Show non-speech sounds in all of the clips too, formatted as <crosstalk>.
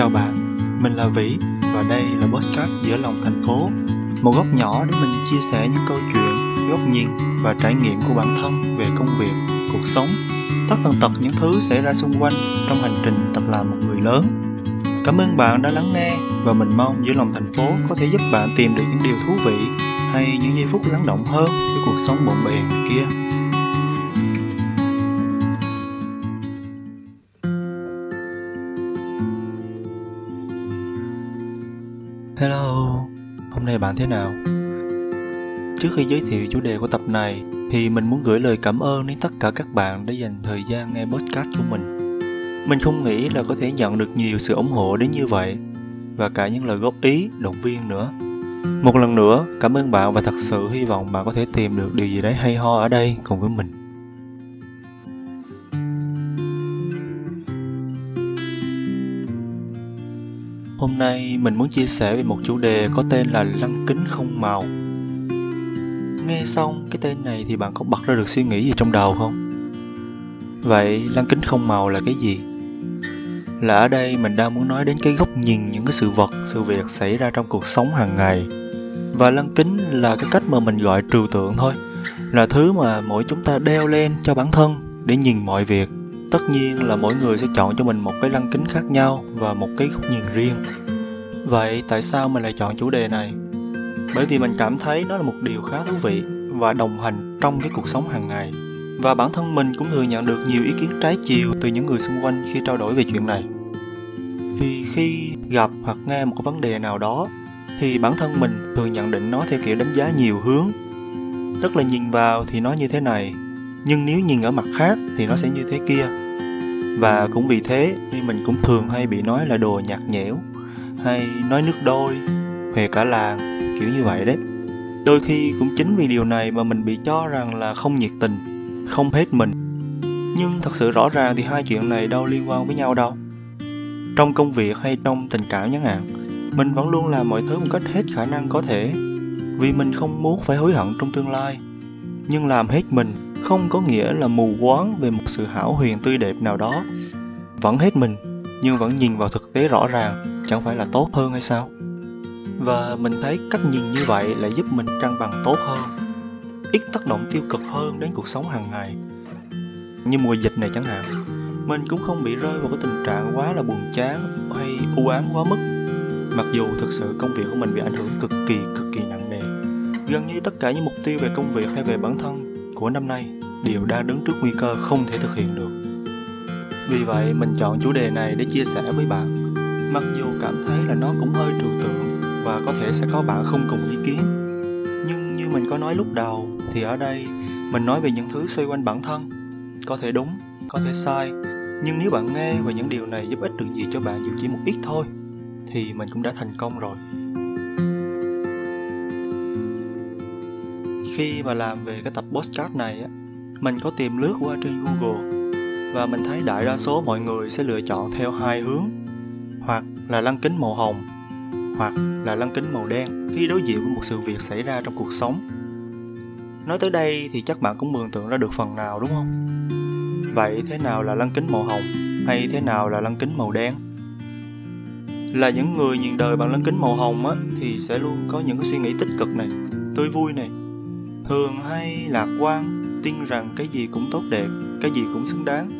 Chào bạn, mình là Vĩ và đây là Postcard giữa lòng thành phố. Một góc nhỏ để mình chia sẻ những câu chuyện, góc nhìn và trải nghiệm của bản thân về công việc, cuộc sống. Tất tần tật những thứ xảy ra xung quanh trong hành trình tập làm một người lớn. Cảm ơn bạn đã lắng nghe và mình mong giữa lòng thành phố có thể giúp bạn tìm được những điều thú vị hay những giây phút lắng động hơn với cuộc sống bộn bề kia. Thế nào? Trước khi giới thiệu chủ đề của tập này thì mình muốn gửi lời cảm ơn đến tất cả các bạn đã dành thời gian nghe podcast của mình. Mình không nghĩ là có thể nhận được nhiều sự ủng hộ đến như vậy và cả những lời góp ý, động viên nữa. Một lần nữa, cảm ơn bạn và thật sự hy vọng bạn có thể tìm được điều gì đấy hay ho ở đây cùng với mình. Nay mình muốn chia sẻ về một chủ đề có tên là lăng kính không màu. Nghe xong cái tên này thì bạn có bật ra được suy nghĩ gì trong đầu không? Vậy lăng kính không màu là cái gì? Là ở đây mình đang muốn nói đến cái góc nhìn những cái sự vật, sự việc xảy ra trong cuộc sống hàng ngày. Và lăng kính là cái cách mà mình gọi trừu tượng thôi. Là thứ mà mỗi chúng ta đeo lên cho bản thân để nhìn mọi việc tất nhiên là mỗi người sẽ chọn cho mình một cái lăng kính khác nhau và một cái góc nhìn riêng vậy tại sao mình lại chọn chủ đề này? Bởi vì mình cảm thấy nó là một điều khá thú vị và đồng hành trong cái cuộc sống hàng ngày. Và bản thân mình cũng thừa nhận được nhiều ý kiến trái chiều từ những người xung quanh khi trao đổi về chuyện này. Vì khi gặp hoặc nghe một vấn đề nào đó, thì bản thân mình thường nhận định nó theo kiểu đánh giá nhiều hướng. Tức là nhìn vào thì nó như thế này, nhưng nếu nhìn ở mặt khác thì nó sẽ như thế kia. Và cũng vì thế nên mình cũng thường hay bị nói là đồ nhạt nhẽo hay nói nước đôi về cả làng, kiểu như vậy đấy. Đôi khi cũng chính vì điều này mà mình bị cho rằng là không nhiệt tình, không hết mình. Nhưng thật sự rõ ràng thì hai chuyện này đâu liên quan với nhau đâu. Trong công việc hay trong tình cảm chẳng hạn, mình vẫn luôn làm mọi thứ một cách hết khả năng có thể, vì mình không muốn phải hối hận trong tương lai. Nhưng làm hết mình không có nghĩa là mù quáng về một sự hảo huyền tươi đẹp nào đó. Vẫn hết mình, nhưng vẫn nhìn vào thực tế rõ ràng chẳng phải là tốt hơn hay sao? Và mình thấy cách nhìn như vậy lại giúp mình cân bằng tốt hơn, ít tác động tiêu cực hơn đến cuộc sống hàng ngày. Như mùa dịch này chẳng hạn, mình cũng không bị rơi vào cái tình trạng quá là buồn chán hay u ám quá mức. Mặc dù thực sự công việc của mình bị ảnh hưởng cực kỳ cực kỳ nặng nề, gần như tất cả những mục tiêu về công việc hay về bản thân của năm nay đều đang đứng trước nguy cơ không thể thực hiện được. Vì vậy, mình chọn chủ đề này để chia sẻ với bạn mặc dù cảm thấy là nó cũng hơi trừu tượng và có thể sẽ có bạn không cùng ý kiến, nhưng như mình có nói lúc đầu thì ở đây mình nói về những thứ xoay quanh bản thân, có thể đúng, có thể sai, nhưng nếu bạn nghe và những điều này giúp ích được gì cho bạn dù chỉ một ít thôi thì mình cũng đã thành công rồi. Khi mà làm về cái tập postcard này á, mình có tìm lướt qua trên google và mình thấy đại đa số mọi người sẽ lựa chọn theo hai hướng hoặc là lăng kính màu hồng, hoặc là lăng kính màu đen khi đối diện với một sự việc xảy ra trong cuộc sống. Nói tới đây thì chắc bạn cũng mường tượng ra được phần nào, đúng không? Vậy thế nào là lăng kính màu hồng hay thế nào là lăng kính màu đen? Là những người nhìn đời bằng lăng kính màu hồng á, thì sẽ luôn có những cái suy nghĩ tích cực này, tươi vui này. Thường hay lạc quan, tin rằng cái gì cũng tốt đẹp, cái gì cũng xứng đáng.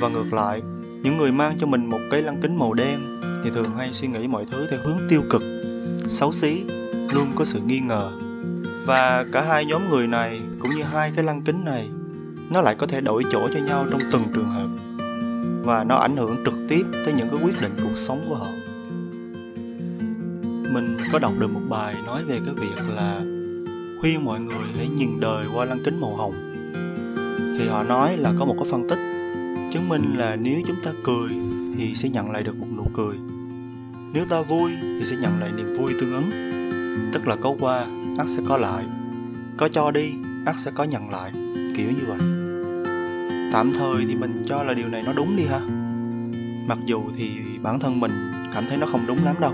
Và ngược lại, những người mang cho mình một cái lăng kính màu đen thì thường hay suy nghĩ mọi thứ theo hướng tiêu cực, xấu xí, luôn có sự nghi ngờ. Và cả hai nhóm người này, cũng như hai cái lăng kính này, nó lại có thể đổi chỗ cho nhau trong từng trường hợp. Và nó ảnh hưởng trực tiếp tới những cái quyết định cuộc sống của họ. Mình có đọc được một bài nói về cái việc là khuyên mọi người hãy nhìn đời qua lăng kính màu hồng. Thì họ nói là có một cái phân tích, chứng minh là nếu chúng ta cười thì sẽ nhận lại được một nụ cười nếu ta vui thì sẽ nhận lại niềm vui tương ứng. Tức là có qua ắt sẽ có lại. Có cho đi ắt sẽ có nhận lại. Kiểu như vậy. Tạm thời thì mình cho là điều này nó đúng đi ha. Mặc dù thì bản thân mình cảm thấy nó không đúng lắm đâu.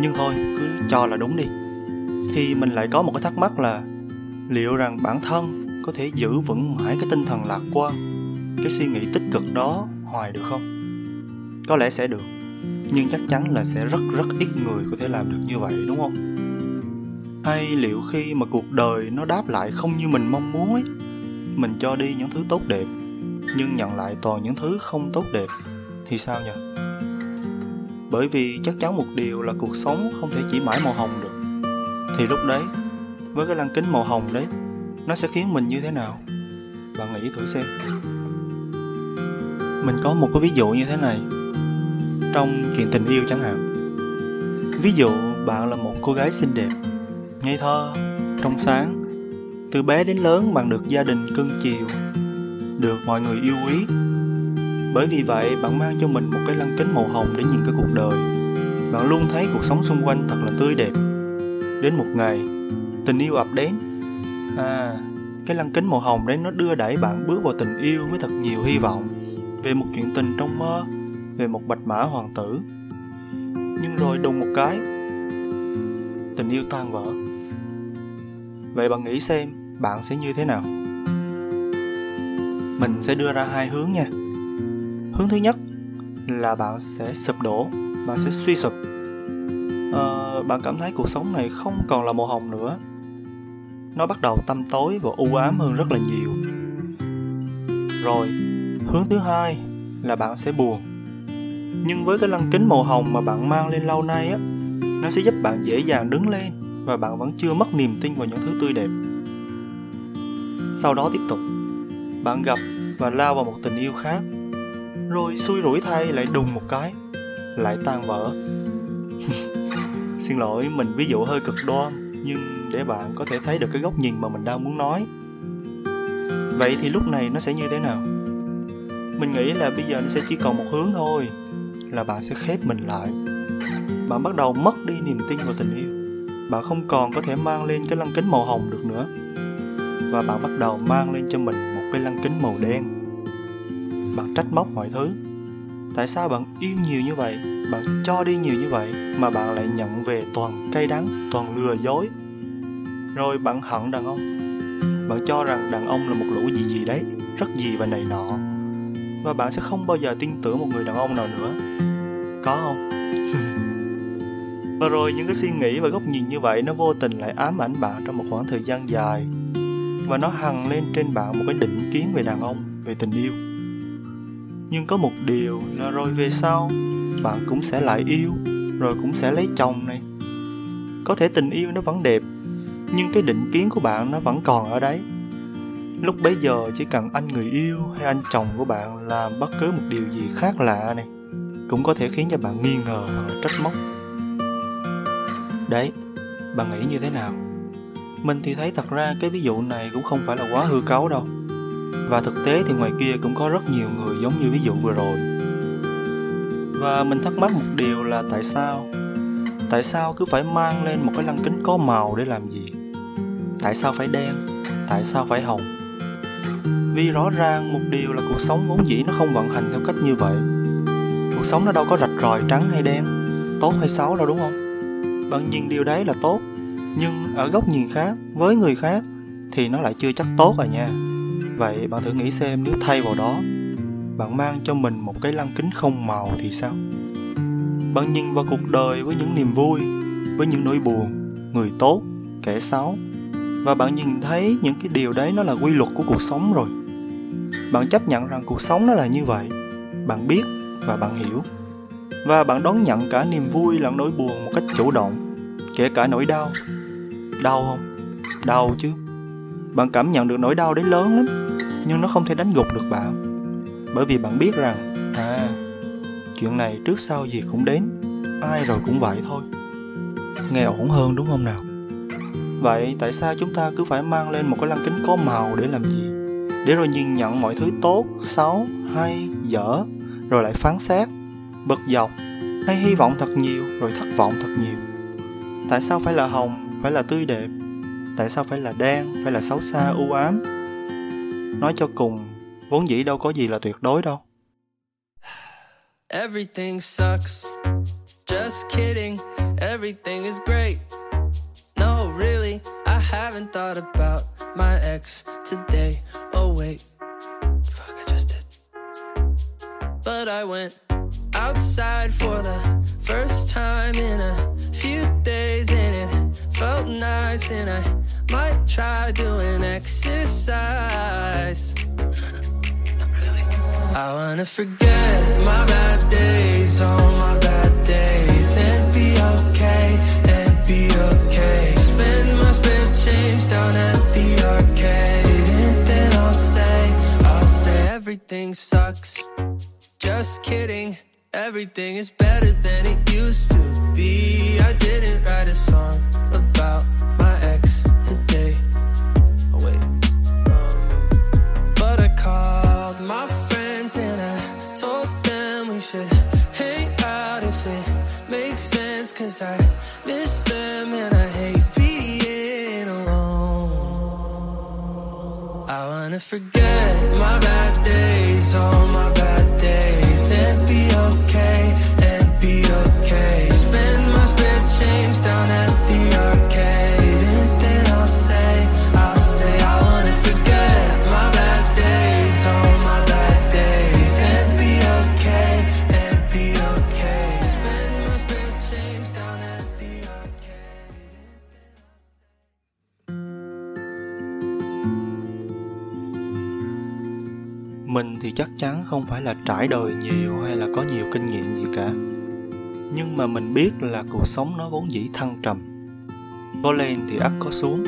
Nhưng thôi, cứ cho là đúng đi. Thì mình lại có một cái thắc mắc là liệu rằng bản thân có thể giữ vững mãi cái tinh thần lạc quan, cái suy nghĩ tích cực đó hoài được không? Có lẽ sẽ được nhưng chắc chắn là sẽ rất rất ít người có thể làm được như vậy, đúng không? Hay liệu khi mà cuộc đời nó đáp lại không như mình mong muốn ấy, mình cho đi những thứ tốt đẹp, nhưng nhận lại toàn những thứ không tốt đẹp thì sao nhỉ? Bởi vì chắc chắn một điều là cuộc sống không thể chỉ mãi màu hồng được. Thì lúc đấy, với cái lăng kính màu hồng đấy, nó sẽ khiến mình như thế nào? Bạn nghĩ thử xem. Mình có một cái ví dụ như thế này trong chuyện tình yêu chẳng hạn. Ví dụ, bạn là một cô gái xinh đẹp, ngây thơ, trong sáng. Từ bé đến lớn, bạn được gia đình cưng chiều, được mọi người yêu quý. Bởi vì vậy, bạn mang cho mình một cái lăng kính màu hồng để nhìn cái cuộc đời. Bạn luôn thấy cuộc sống xung quanh thật là tươi đẹp. Đến một ngày, tình yêu ập đến. À cái lăng kính màu hồng đấy nó đưa đẩy bạn bước vào tình yêu với thật nhiều hy vọng về một chuyện tình trong mơ về một bạch mã hoàng tử. Nhưng rồi đùng một cái tình yêu tan vỡ. Vậy bạn nghĩ xem bạn sẽ như thế nào? Mình sẽ đưa ra hai hướng nha. Hướng thứ nhất là bạn sẽ sụp đổ bạn sẽ suy sụp. À, bạn cảm thấy cuộc sống này không còn là màu hồng nữa. Nó bắt đầu tăm tối và u ám hơn rất là nhiều. Rồi hướng thứ hai là bạn sẽ buồn nhưng với cái lăng kính màu hồng mà bạn mang lên lâu nay á, nó sẽ giúp bạn dễ dàng đứng lên và bạn vẫn chưa mất niềm tin vào những thứ tươi đẹp. Sau đó tiếp tục, bạn gặp và lao vào một tình yêu khác, rồi xui rủi thay lại đùng một cái, lại tan vỡ. <laughs> Xin lỗi, mình ví dụ hơi cực đoan, nhưng để bạn có thể thấy được cái góc nhìn mà mình đang muốn nói. Vậy thì lúc này nó sẽ như thế nào? Mình nghĩ là bây giờ nó sẽ chỉ còn một hướng thôi là bạn sẽ khép mình lại. Bạn bắt đầu mất đi niềm tin vào tình yêu. Bạn không còn có thể mang lên cái lăng kính màu hồng được nữa. Và bạn bắt đầu mang lên cho mình một cái lăng kính màu đen. Bạn trách móc mọi thứ. Tại sao bạn yêu nhiều như vậy? Bạn cho đi nhiều như vậy mà bạn lại nhận về toàn cay đắng, toàn lừa dối? Rồi bạn hận đàn ông. Bạn cho rằng đàn ông là một lũ gì gì đấy, rất gì và này nọ và bạn sẽ không bao giờ tin tưởng một người đàn ông nào nữa. Có không? <laughs> Và rồi những cái suy nghĩ và góc nhìn như vậy nó vô tình lại ám ảnh bạn trong một khoảng thời gian dài. Và nó hằng lên trên bạn một cái định kiến về đàn ông về tình yêu. Nhưng có một điều là rồi về sau bạn cũng sẽ lại yêu rồi cũng sẽ lấy chồng này. Có thể tình yêu nó vẫn đẹp nhưng cái định kiến của bạn nó vẫn còn ở đấy lúc bấy giờ chỉ cần anh người yêu hay anh chồng của bạn làm bất cứ một điều gì khác lạ này, cũng có thể khiến cho bạn nghi ngờ hoặc là trách móc. Đấy, bạn nghĩ như thế nào? Mình thì thấy thật ra cái ví dụ này cũng không phải là quá hư cấu đâu. Và thực tế thì ngoài kia cũng có rất nhiều người giống như ví dụ vừa rồi. Và mình thắc mắc một điều là tại sao? Tại sao cứ phải mang lên một cái lăng kính có màu để làm gì? Tại sao phải đen? Tại sao phải hồng? Vì rõ ràng một điều là cuộc sống vốn dĩ nó không vận hành theo cách như vậy. Cuộc sống nó đâu có rạch ròi, trắng hay đen, tốt hay xấu đâu, đúng không? Bạn nhìn điều đấy là tốt, nhưng ở góc nhìn khác, với người khác, thì nó lại chưa chắc tốt rồi nha. Vậy bạn thử nghĩ xem nếu thay vào đó, bạn mang cho mình một cái lăng kính không màu thì sao? Bạn nhìn vào cuộc đời với những niềm vui, với những nỗi buồn, người tốt, kẻ xấu, và bạn nhìn thấy những cái điều đấy nó là quy luật của cuộc sống rồi bạn chấp nhận rằng cuộc sống nó là như vậy. Bạn biết và bạn hiểu. Và bạn đón nhận cả niềm vui lẫn nỗi buồn một cách chủ động, kể cả nỗi đau. Đau không? Đau chứ. Bạn cảm nhận được nỗi đau đấy lớn lắm, nhưng nó không thể đánh gục được bạn. Bởi vì bạn biết rằng à chuyện này trước sau gì cũng đến, ai rồi cũng vậy thôi. Nghe ổn hơn đúng không nào? Vậy tại sao chúng ta cứ phải mang lên một cái lăng kính có màu để làm gì? Để rồi nhìn nhận mọi thứ tốt xấu hay dở rồi lại phán xét bực dọc hay hy vọng thật nhiều rồi thất vọng thật nhiều tại sao phải là hồng phải là tươi đẹp tại sao phải là đen phải là xấu xa u ám nói cho cùng vốn dĩ đâu có gì là tuyệt đối đâu Everything sucks. Just kidding. Everything is great. No, really, I haven't thought about my ex today. Oh, wait. Fuck, I just did. But I went outside for the first time in a few days, and it felt nice. And I might try doing exercise. I wanna forget my bad days, all my bad days, and be okay, and be okay. Spend my spare change down at everything sucks. Just kidding, everything is better than it used to be. I didn't write a song about my ex today. Oh, wait. Um, but I called my friends and I told them we should hang out if it makes sense. Cause I miss them and I hate being alone. I wanna forget my bad days, all my bad days, and be okay, chắc chắn không phải là trải đời nhiều hay là có nhiều kinh nghiệm gì cả. Nhưng mà mình biết là cuộc sống nó vốn dĩ thăng trầm. Có lên thì ắt có xuống.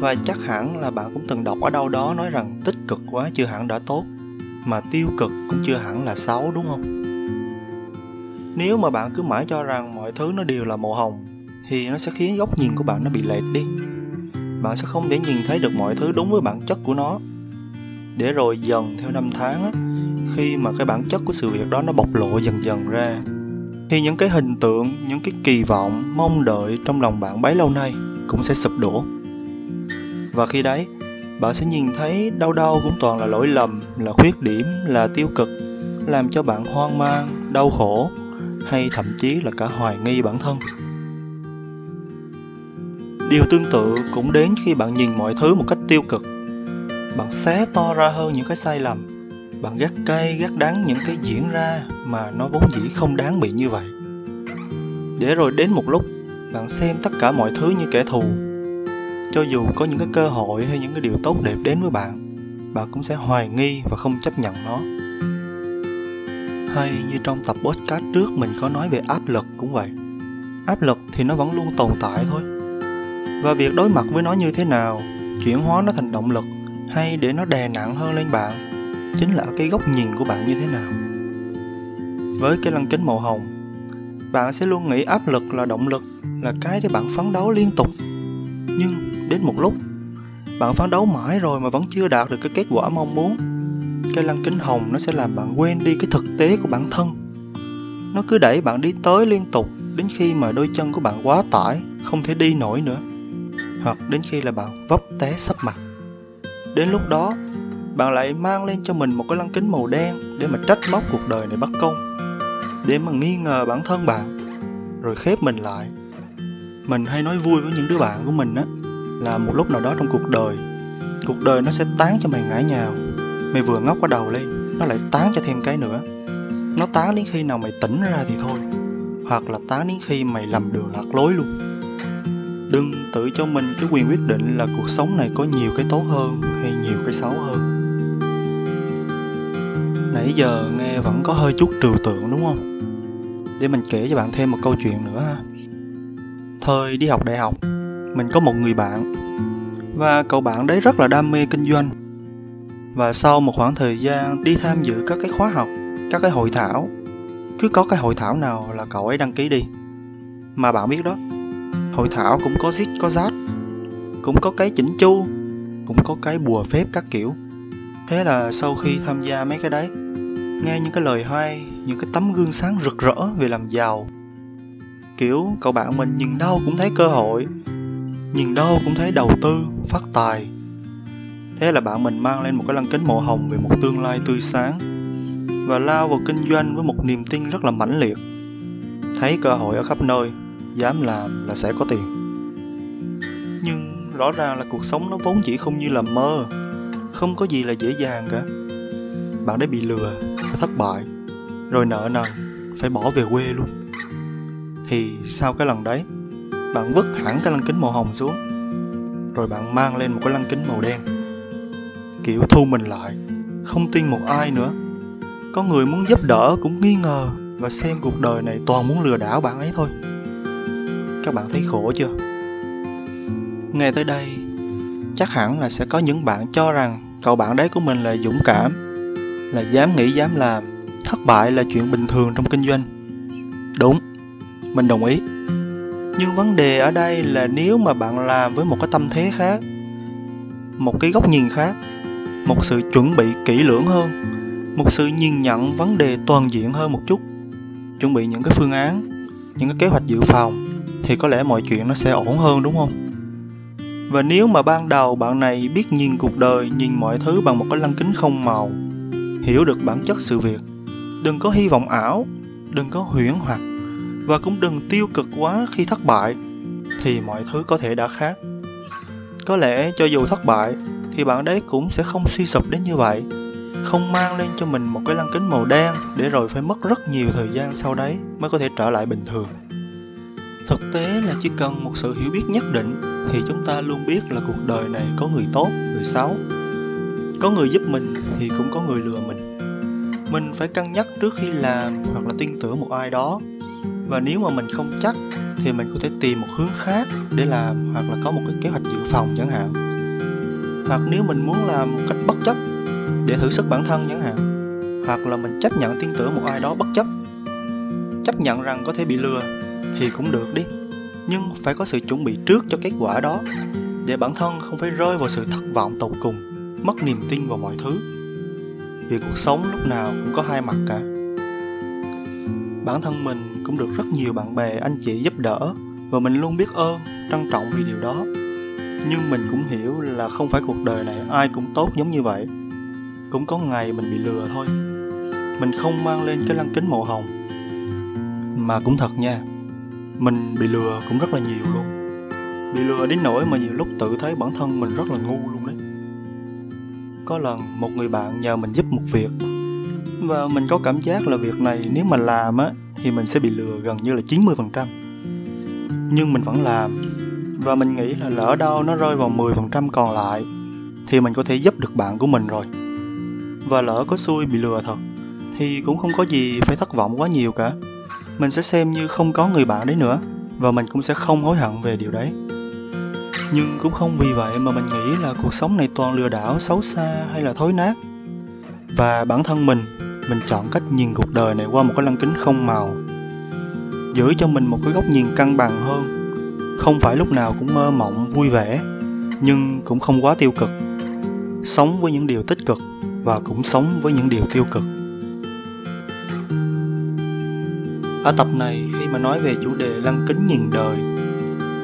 Và chắc hẳn là bạn cũng từng đọc ở đâu đó nói rằng tích cực quá chưa hẳn đã tốt, mà tiêu cực cũng chưa hẳn là xấu, đúng không? Nếu mà bạn cứ mãi cho rằng mọi thứ nó đều là màu hồng, thì nó sẽ khiến góc nhìn của bạn nó bị lệch đi. Bạn sẽ không thể nhìn thấy được mọi thứ đúng với bản chất của nó để rồi dần theo năm tháng á, khi mà cái bản chất của sự việc đó nó bộc lộ dần dần ra thì những cái hình tượng những cái kỳ vọng mong đợi trong lòng bạn bấy lâu nay cũng sẽ sụp đổ. Và khi đấy bạn sẽ nhìn thấy đâu đâu cũng toàn là lỗi lầm là khuyết điểm là tiêu cực làm cho bạn hoang mang đau khổ hay thậm chí là cả hoài nghi bản thân. Điều tương tự cũng đến khi bạn nhìn mọi thứ một cách tiêu cực bạn xé to ra hơn những cái sai lầm. Bạn gắt cay gắt đắng những cái diễn ra mà nó vốn dĩ không đáng bị như vậy. Để rồi đến một lúc, bạn xem tất cả mọi thứ như kẻ thù. Cho dù có những cái cơ hội hay những cái điều tốt đẹp đến với bạn bạn cũng sẽ hoài nghi và không chấp nhận nó. Hay như trong tập podcast trước mình có nói về áp lực cũng vậy. Áp lực thì nó vẫn luôn tồn tại thôi. Và việc đối mặt với nó như thế nào, chuyển hóa nó thành động lực hay để nó đè nặng hơn lên bạn, chính là ở cái góc nhìn của bạn như thế nào. Với cái lăng kính màu hồng, bạn sẽ luôn nghĩ áp lực là động lực, là cái để bạn phấn đấu liên tục. Nhưng đến một lúc, bạn phấn đấu mãi rồi mà vẫn chưa đạt được cái kết quả mong muốn, cái lăng kính hồng nó sẽ làm bạn quên đi cái thực tế của bản thân. Nó cứ đẩy bạn đi tới liên tục đến khi mà đôi chân của bạn quá tải, không thể đi nổi nữa, hoặc đến khi là bạn vấp té sắp mặt đến lúc đó, bạn lại mang lên cho mình một cái lăng kính màu đen để mà trách móc cuộc đời này bất công. Để mà nghi ngờ bản thân bạn, rồi khép mình lại. Mình hay nói vui với những đứa bạn của mình á, là một lúc nào đó trong cuộc đời cuộc đời nó sẽ tán cho mày ngã nhào. Mày vừa ngóc qua đầu lên, nó lại tán cho thêm cái nữa. Nó tán đến khi nào mày tỉnh ra thì thôi, hoặc là tán đến khi mày lầm đường lạc lối luôn. Đừng tự cho mình cái quyền quyết định là cuộc sống này có nhiều cái tốt hơn hay nhiều cái xấu hơn. Nãy giờ nghe vẫn có hơi chút trừu tượng, đúng không? Để mình kể cho bạn thêm một câu chuyện nữa ha. Thời đi học đại học, mình có một người bạn, và cậu bạn đấy rất là đam mê kinh doanh. Và sau một khoảng thời gian đi tham dự các cái khóa học, các cái hội thảo, cứ có cái hội thảo nào là cậu ấy đăng ký đi. Mà bạn biết đó, hội thảo cũng có zit có zat cũng có cái chỉnh chu cũng có cái bùa phép các kiểu. Thế là sau khi tham gia mấy cái đấy, nghe những cái lời hay, những cái tấm gương sáng rực rỡ về làm giàu. Kiểu, cậu bạn mình nhìn đâu cũng thấy cơ hội, nhìn đâu cũng thấy đầu tư, phát tài. Thế là bạn mình mang lên một cái lăng kính màu hồng về một tương lai tươi sáng và lao vào kinh doanh với một niềm tin rất là mãnh liệt. Thấy cơ hội ở khắp nơi, dám làm là sẽ có tiền. Nhưng rõ ràng là cuộc sống nó vốn chỉ không như là mơ, không có gì là dễ dàng cả. Bạn đã bị lừa và thất bại, rồi nợ nần, phải bỏ về quê luôn. Thì sau cái lần đấy, bạn vứt hẳn cái lăng kính màu hồng xuống, rồi bạn mang lên một cái lăng kính màu đen. Kiểu thu mình lại, không tin một ai nữa. Có người muốn giúp đỡ cũng nghi ngờ và xem cuộc đời này toàn muốn lừa đảo bạn ấy thôi. Các bạn thấy khổ chưa? Nghe tới đây, chắc hẳn là sẽ có những bạn cho rằng cậu bạn đấy của mình là dũng cảm, là dám nghĩ, dám làm. Thất bại là chuyện bình thường trong kinh doanh. Đúng, mình đồng ý. Nhưng vấn đề ở đây là nếu mà bạn làm với một cái tâm thế khác, một cái góc nhìn khác, một sự chuẩn bị kỹ lưỡng hơn, một sự nhìn nhận vấn đề toàn diện hơn một chút, chuẩn bị những cái phương án, những cái kế hoạch dự phòng, thì có lẽ mọi chuyện nó sẽ ổn hơn, đúng không? Và nếu mà ban đầu bạn này biết nhìn cuộc đời, nhìn mọi thứ bằng một cái lăng kính không màu, hiểu được bản chất sự việc, đừng có hy vọng ảo, đừng có huyễn hoặc và cũng đừng tiêu cực quá khi thất bại, thì mọi thứ có thể đã khác. Có lẽ cho dù thất bại, thì bạn đấy cũng sẽ không suy sụp đến như vậy, không mang lên cho mình một cái lăng kính màu đen để rồi phải mất rất nhiều thời gian sau đấy mới có thể trở lại bình thường. Thực tế là chỉ cần một sự hiểu biết nhất định thì chúng ta luôn biết là cuộc đời này có người tốt, người xấu. Có người giúp mình thì cũng có người lừa mình. Mình phải cân nhắc trước khi làm hoặc là tin tưởng một ai đó. Và nếu mà mình không chắc thì mình có thể tìm một hướng khác để làm hoặc là có một cái kế hoạch dự phòng chẳng hạn. Hoặc nếu mình muốn làm một cách bất chấp để thử sức bản thân chẳng hạn. Hoặc là mình chấp nhận tin tưởng một ai đó bất chấp. Chấp nhận rằng có thể bị lừa thì cũng được đi nhưng phải có sự chuẩn bị trước cho kết quả đó, để bản thân không phải rơi vào sự thất vọng tột cùng, mất niềm tin vào mọi thứ. Vì cuộc sống lúc nào cũng có hai mặt cả. Bản thân mình cũng được rất nhiều bạn bè, anh chị giúp đỡ, và mình luôn biết ơn, trân trọng vì điều đó. Nhưng mình cũng hiểu là không phải cuộc đời này ai cũng tốt giống như vậy. Cũng có ngày mình bị lừa thôi. Mình không mang lên cái lăng kính màu hồng. Mà cũng thật nha mình bị lừa cũng rất là nhiều luôn bị lừa đến nỗi mà nhiều lúc tự thấy bản thân mình rất là ngu luôn đấy có lần một người bạn nhờ mình giúp một việc, và mình có cảm giác là việc này nếu mà làm á, thì mình sẽ bị lừa gần như là 90%. Nhưng mình vẫn làm, và mình nghĩ là lỡ đâu nó rơi vào 10% còn lại, thì mình có thể giúp được bạn của mình rồi. Và lỡ có xui bị lừa thật, thì cũng không có gì phải thất vọng quá nhiều cả. Mình sẽ xem như không có người bạn đấy nữa và mình cũng sẽ không hối hận về điều đấy. Nhưng cũng không vì vậy mà mình nghĩ là cuộc sống này toàn lừa đảo, xấu xa hay là thối nát. Và bản thân mình mình chọn cách nhìn cuộc đời này qua một cái lăng kính không màu giữ cho mình một cái góc nhìn cân bằng hơn không phải lúc nào cũng mơ mộng vui vẻ nhưng cũng không quá tiêu cực sống với những điều tích cực và cũng sống với những điều tiêu cực ở tập này khi mà nói về chủ đề lăng kính nhìn đời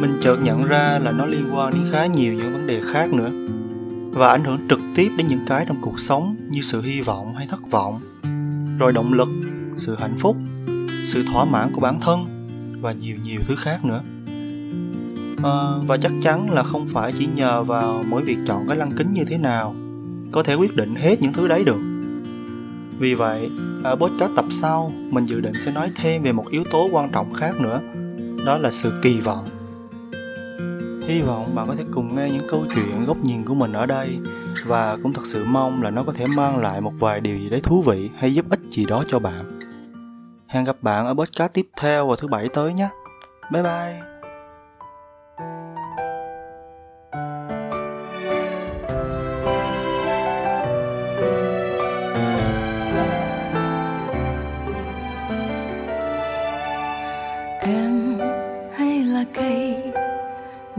mình chợt nhận ra là nó liên quan đến khá nhiều những vấn đề khác nữa và ảnh hưởng trực tiếp đến những cái trong cuộc sống như sự hy vọng hay thất vọng rồi động lực sự hạnh phúc sự thỏa mãn của bản thân và nhiều nhiều thứ khác nữa. À, và chắc chắn là không phải chỉ nhờ vào mỗi việc chọn cái lăng kính như thế nào có thể quyết định hết những thứ đấy được. Vì vậy ở podcast tập sau, mình dự định sẽ nói thêm về một yếu tố quan trọng khác nữa, đó là sự kỳ vọng hy vọng bạn có thể cùng nghe những câu chuyện góc nhìn của mình ở đây, và cũng thật sự mong là nó có thể mang lại một vài điều gì đấy thú vị hay giúp ích gì đó cho bạn. Hẹn gặp bạn ở podcast tiếp theo vào thứ bảy tới nhé. Bye bye.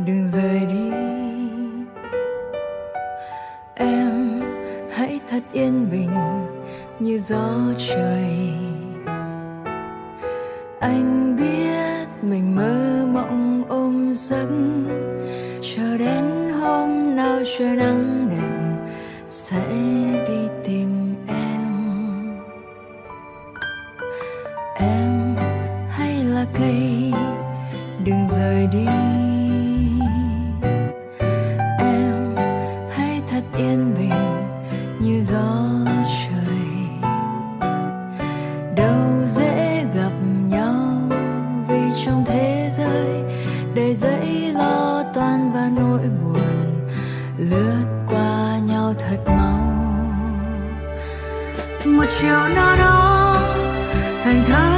Đừng rời đi. Em hãy thật yên bình như gió trời. Anh biết mình mơ mộng ôm giấc. Chờ đến hôm nào trời nắng lướt qua nhau thật mau. Một chiều nào đó thành thơ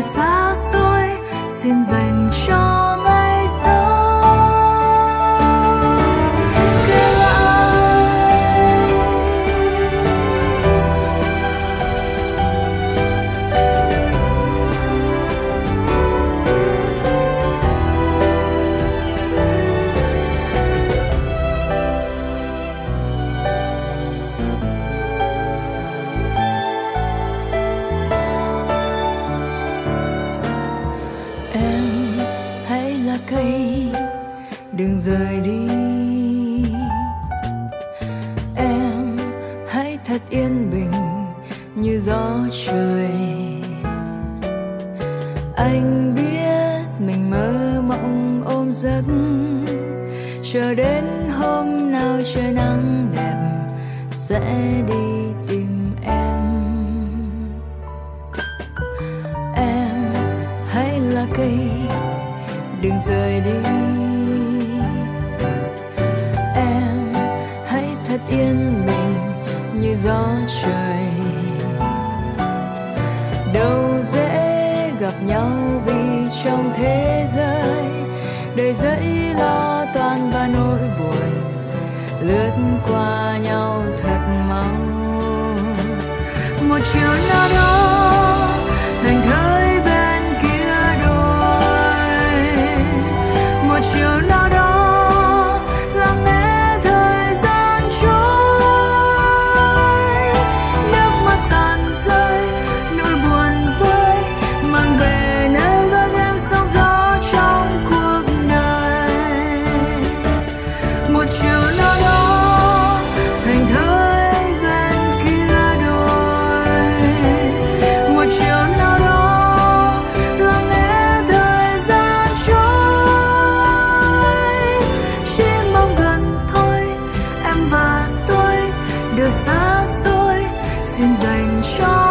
xa xôi xin dành cho gió trời. Anh biết mình mơ mộng ôm giấc, chờ đến hôm nào trời nắng đẹp sẽ đi tìm em. Em hãy là cây đừng rời đi. Em hãy thật yên bình như gió nhau vì trong thế giới, đời dẫy lo toan và nỗi buồn, lướt qua nhau thật mau. Một chiều nào đó dành